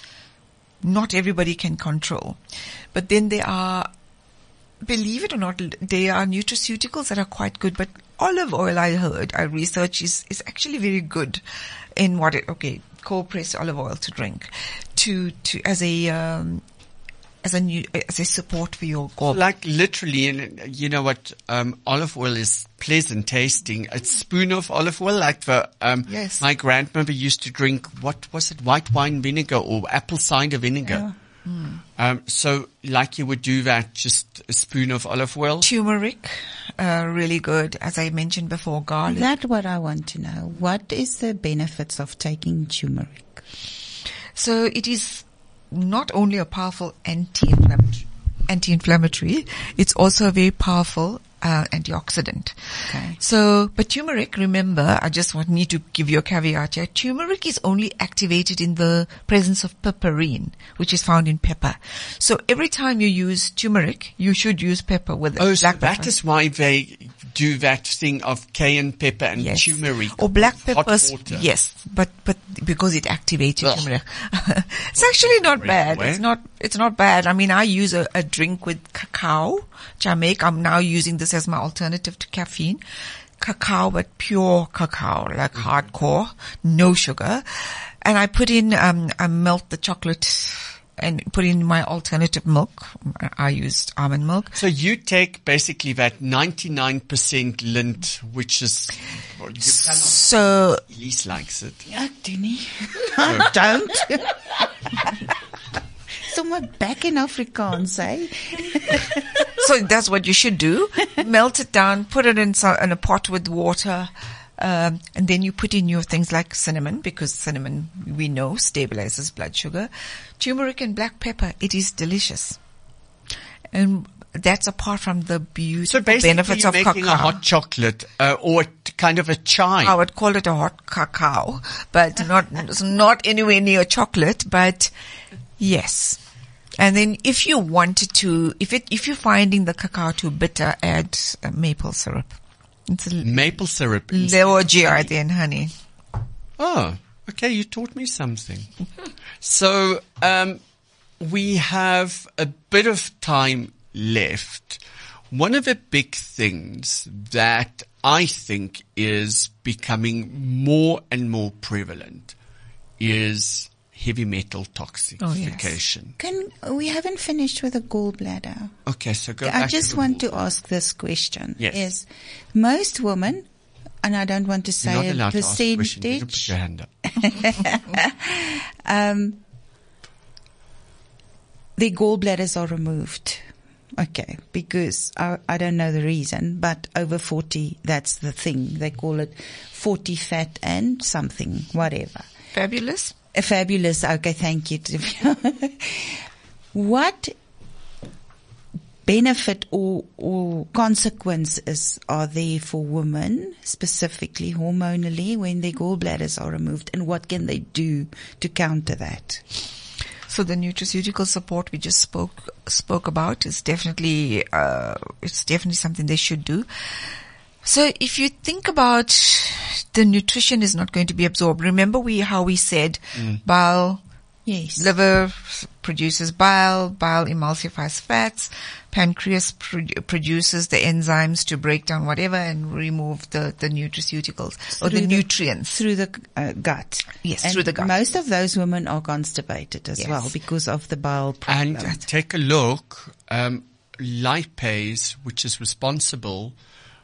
not everybody can control. But then there are, believe it or not, there are nutraceuticals that are quite good, but olive oil I heard, I research is, is actually very good in what it, okay, cold pressed olive oil to drink to, to, as a, um, as a new, as a support for your gallbladder. Like literally, and you know what? Um, olive oil is pleasant tasting. A spoon of olive oil, like the um, Yes. my grandmother used to drink. What was it? White wine vinegar or apple cider vinegar. Um, so, like you would do that, just a spoon of olive oil. Turmeric, uh, really good. As I mentioned before, garlic. That's what I want to know. What is the benefits of taking turmeric? So it is not only a powerful anti-inflammatory, anti-inflammatory, it's also a very powerful uh, antioxidant. Okay. So, but turmeric, remember, I just want need to give you a caveat here. Turmeric is only activated in the presence of piperine, which is found in pepper. So every time you use turmeric, you should use pepper with it. Oh, so that pepper. is why they do that thing of cayenne pepper and Yes. turmeric. Or black water. Yes, but but because it activates Ugh. turmeric, [LAUGHS] it's actually not bad. It's not it's not bad. I mean, I use a, a drink with cacao, which I make. I'm now using this as my alternative to caffeine. Cacao, but pure cacao, like Mm-hmm. hardcore, no sugar, and I put in um I melt the chocolate and put in my alternative milk. I used almond milk. So you take basically that 99% Lindt, which is, well, you So Elize likes it. Yeah, doen nie. I don't. [LAUGHS] Somewhere back in Afrikaans, [LAUGHS] eh? So that's what you should do. Melt it down, put it in, some, in a pot with water, um, and then you put in your things like cinnamon, because cinnamon, we know, stabilizes blood sugar. Turmeric and black pepper, it is delicious. And that's apart from the So beautiful basically benefits you're of making cacao. a hot chocolate, uh, or kind of a chai. I would call it a hot cacao, but not, it's not anywhere near chocolate, but yes. And then if you wanted to, if it, if you're finding the cacao too bitter, add uh, maple syrup. It's a Maple syrup. lower GI than honey. Oh, okay. You taught me something. so, um, we have a bit of time left. One of the big things that I think is becoming more and more prevalent is heavy metal toxification. Can we haven't finished with the gallbladder? Okay, so go I back just to the want to ask this question. Yes. Is most women, and I don't want to You're not say a allowed to ask a question. You can put percentage, your hand up. [LAUGHS] um, their gallbladders are removed. Okay, because I, I don't know the reason, but over 40, that's the thing. They call it 40 fat and something, whatever. Fabulous. Fabulous. Okay, thank you. [LAUGHS] what benefit or, or consequences are there for women, specifically hormonally, when their gallbladders are removed, and what can they do to counter that? So the nutraceutical support we just spoke spoke about is definitely uh, it's definitely something they should do. So if you think about the nutrition is not going to be absorbed. Remember we how we said bile Yes. liver produces bile, bile emulsifies fats, pancreas pro- produces the enzymes to break down whatever and remove the, the nutraceuticals or the Through nutrients. through the uh, gut. Yes, And through the gut. Most of those women are constipated as Yes. well because of the bile problem. And take a look, um, lipase, which is responsible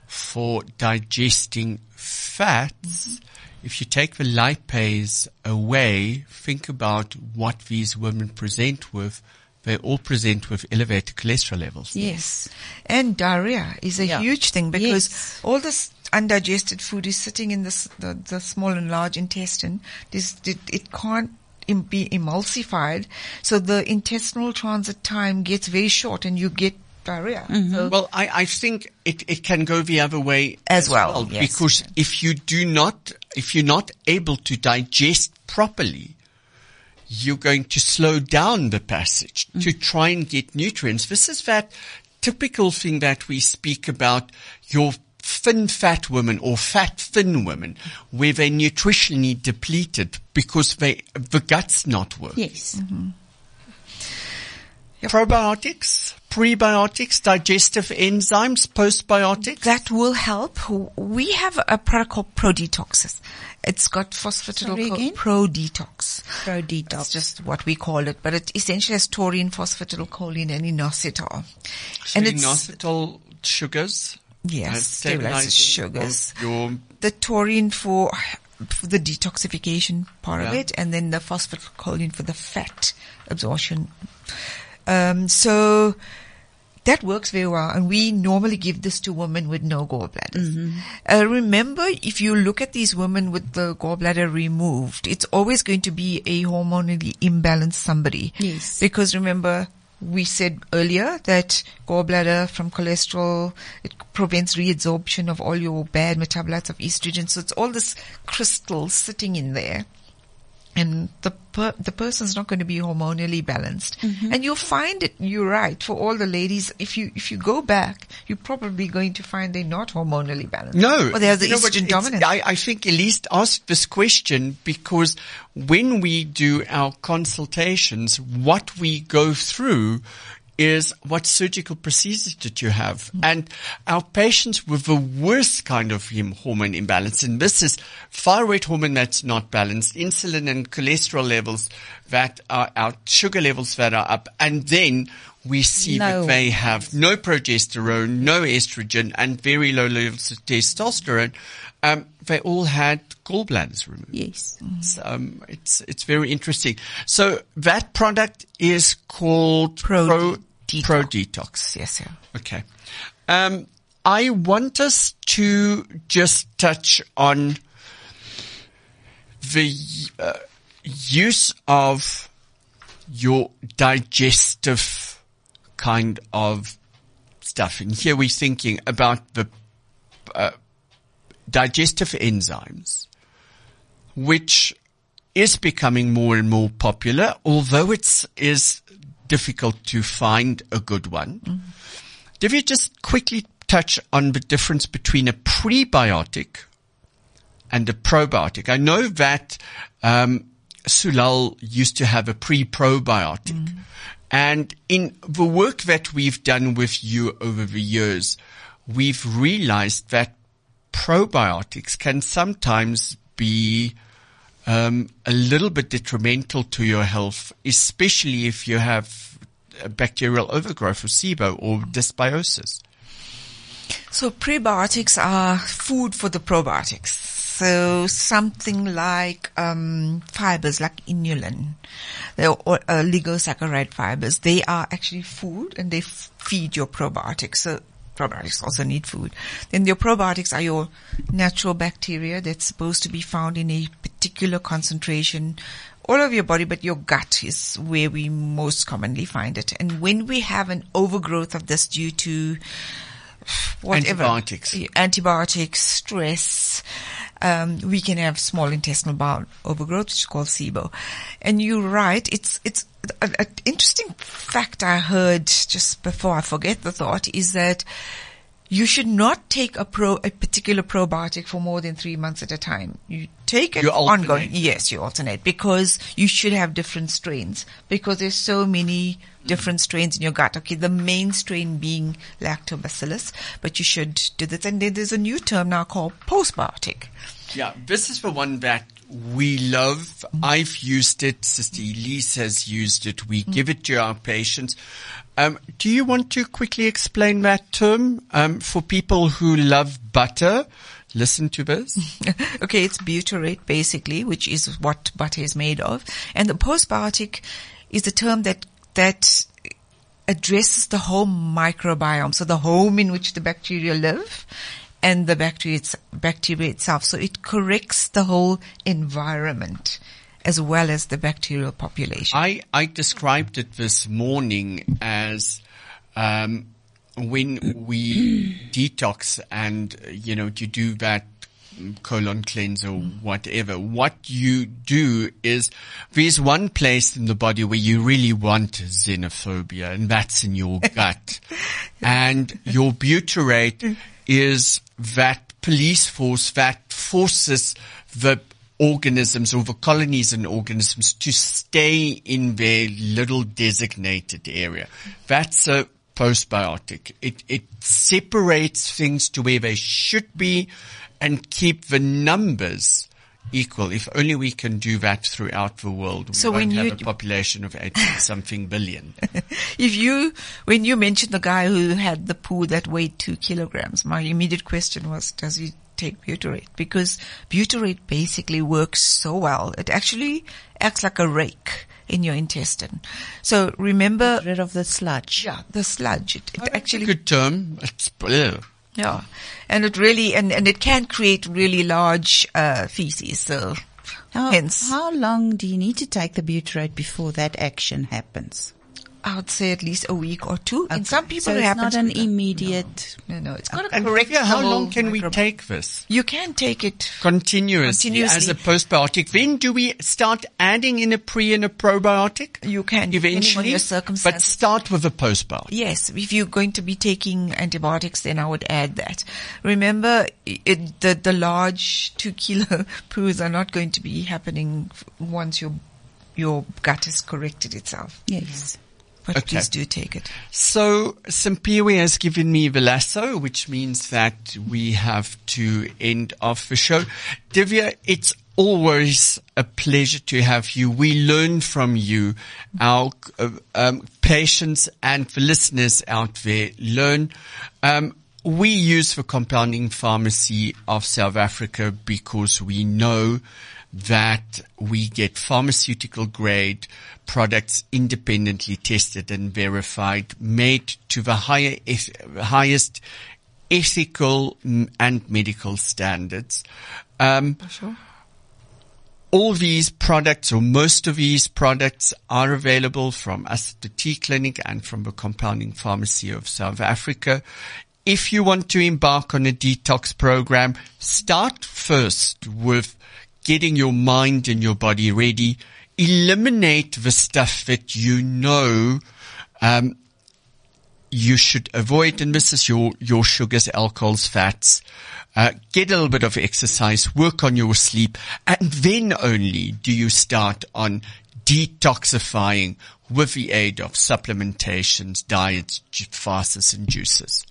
for digesting fats. If you take the lipase away, think about what these women present with. They all present with elevated cholesterol levels. yes. And diarrhea is a Yeah. huge thing because Yes. all this undigested food is sitting in the, the, the small and large intestine. This, it, it can't be emulsified. So the intestinal transit time gets very short and you get diarrhea. Mm-hmm. So Well, I, I think it, it can go the other way As well, yes. because if you do not, if you're not able to digest properly, you're going to slow down the passage mm. to try and get nutrients. This is that typical thing that we speak about your thin fat women or fat thin women where they're nutritionally depleted because they, the gut's not working. Yes. Mm-hmm. Probiotics, prebiotics, digestive enzymes, postbiotics. that will help. We have a product called Pro Detoxes. It's got phosphatidylcholine Sorry again? Pro Detox. Pro That's detox. just what we call it, but it essentially has taurine, phosphatidylcholine, and inositol. So and it's inositol sugars. Yes, stabilizes stabilizing sugars. Your the taurine for, for the detoxification part of it, and then the phosphatidylcholine for the fat absorption. Um, so that works very well, and we normally give this to women with no gallbladders. Uh, remember, if you look at these women with the gallbladder removed, it's always going to be a hormonally imbalanced somebody. Yes. Because remember, we said earlier that gallbladder from cholesterol, it prevents reabsorption of all your bad metabolites of estrogen. So it's all this crystal sitting in there. And the per- the person's not going to be hormonally balanced, mm-hmm. and you'll find it. You're right for all the ladies. If you if you go back, you're probably going to find they're not hormonally balanced. No. or they're the You estrogen it's- dominant. I, I think Elize asked this question because when we do our consultations, what we go through is what surgical procedures did you have? And our patients with the worst kind of hormone imbalance, and this is thyroid hormone that's not balanced, insulin and cholesterol levels that are out, sugar levels that are up, and then we see No. that they have no progesterone, no estrogen, and very low levels of testosterone. Um, they all had gallbladders removed. Yes. It's, um, it's it's very interesting. So that product is called Pro Pro, Detox. Pro Detox. yes, yeah. Okay. Um, I want us to just touch on the uh, use of your digestive kind of stuff. And here we're thinking about the uh, digestive enzymes, which is becoming more and more popular, although it's is difficult to find a good one. If you just quickly touch on the difference between a prebiotic and a probiotic? I know that um, Sulal used to have a pre-probiotic. And in the work that we've done with you over the years, we've realized that probiotics can sometimes be um, a little bit detrimental to your health, especially if you have bacterial overgrowth or SIBO or dysbiosis. So prebiotics are food for the probiotics. So something like um, fibers, like inulin, they're uh, oligosaccharide fibers, they are actually food and they f- feed your probiotics. So probiotics also need food. Then your probiotics are your natural bacteria that's supposed to be found in a particular concentration all over your body, but your gut is where we most commonly find it. And when we have an overgrowth of this due to whatever Antibiotics. antibiotics, stress, um, we can have small intestinal bowel overgrowth, which is called SIBO. And you're right. It's, it's an interesting fact I heard just before I forget the thought is that you should not take a pro, a particular probiotic for more than three months at a time. You take it You ongoing. Yes, you alternate because you should have different strains because there's so many different strains in your gut. Okay, the main strain being lactobacillus, but you should do this. And then there's a new term now called postbiotic. Yeah, this is the one that we love. Mm-hmm. I've used it. Sister Elize has used it. We mm-hmm. give it to our patients. Um, do you want to quickly explain that term um, for people who love butter? Listen to this. [LAUGHS] okay, it's butyrate basically, which is what butter is made of. And the postbiotic is a term that, that addresses the whole microbiome. So the home in which the bacteria live and the bacteria, bacteria itself. So it corrects the whole environment as well as the bacterial population. I, I described it this morning as um, when we [COUGHS] detox and, you know, to do that colon cleanse or whatever, what you do is there's one place in the body where you really want xenophobia and that's in your [LAUGHS] gut. and your butyrate is that police force that forces the organisms or the colonies and organisms to stay in their little designated area. That's a postbiotic. It, it separates things to where they should be and keep the numbers equal. If only we can do that throughout the world, we So won't have you- a population of 80 [LAUGHS] something billion. [LAUGHS] If you, when you mentioned the guy who had the poo that weighed two kilograms, my immediate question was, does he take butyrate? Because butyrate basically works so well. It actually acts like a rake in your intestine. So remember, Rid of the sludge. yeah, the sludge, it, it actually, Good term. It's, ugh. yeah, and it really, and, and it can create really large, uh, feces. So How, hence, how long do you need to take the butyrate before that action happens? I would say at least a week or two. And some people so it's happens not an quicker. immediate. No, no, it's got to And correct yeah, how long whole can we take this? You can take it Continuously, Continuously. as a postbiotic. Then do we start adding in a pre and a probiotic? You can, Eventually, your but start with a postbiotic. Yes, if you're going to be taking antibiotics, then I would add that. Remember, it, the the large two kilo [LAUGHS] poos are not going to be happening once your your gut has corrected itself. Yes. But Okay. please do take it. So Simpiwe has given me the lasso, which means that we have to end off the show. Dhivia, it's always a pleasure to have you. We learn from you. Our uh, um, patients and the listeners out there learn. Um, we use the compounding pharmacy of South Africa because we know that we get pharmaceutical grade products independently tested and verified, made to the higher, highest ethical and medical standards. Um, all these products or most of these products are available from us at the T Clinic and from the Compounding Pharmacy of South Africa. If you want to embark on a detox program, start first with getting your mind and your body ready. Eliminate the stuff that you know um, you should avoid, and this is your, your sugars, alcohols, fats. Uh, get a little bit of exercise, work on your sleep, and then only do you start on detoxifying with the aid of supplementations, diets, fasts, and juices.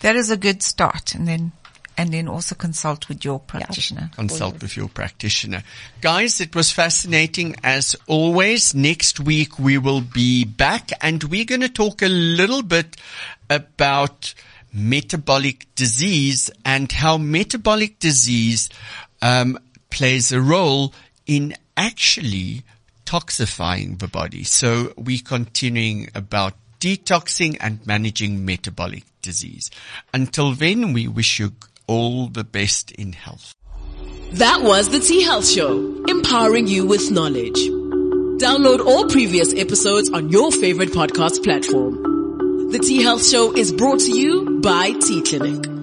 That is a good start, and then and then also consult with your practitioner. consult with your practitioner. Guys, it was fascinating as always. Next week we will be back and we're going to talk a little bit about metabolic disease and how metabolic disease um, plays a role in actually toxifying the body. So we're continuing about detoxing and managing metabolic disease. Until then, we wish you all the best in health. That was the T Health Show, empowering you with knowledge. Download all previous episodes on your favorite podcast platform. The T Health Show is brought to you by T Clinic.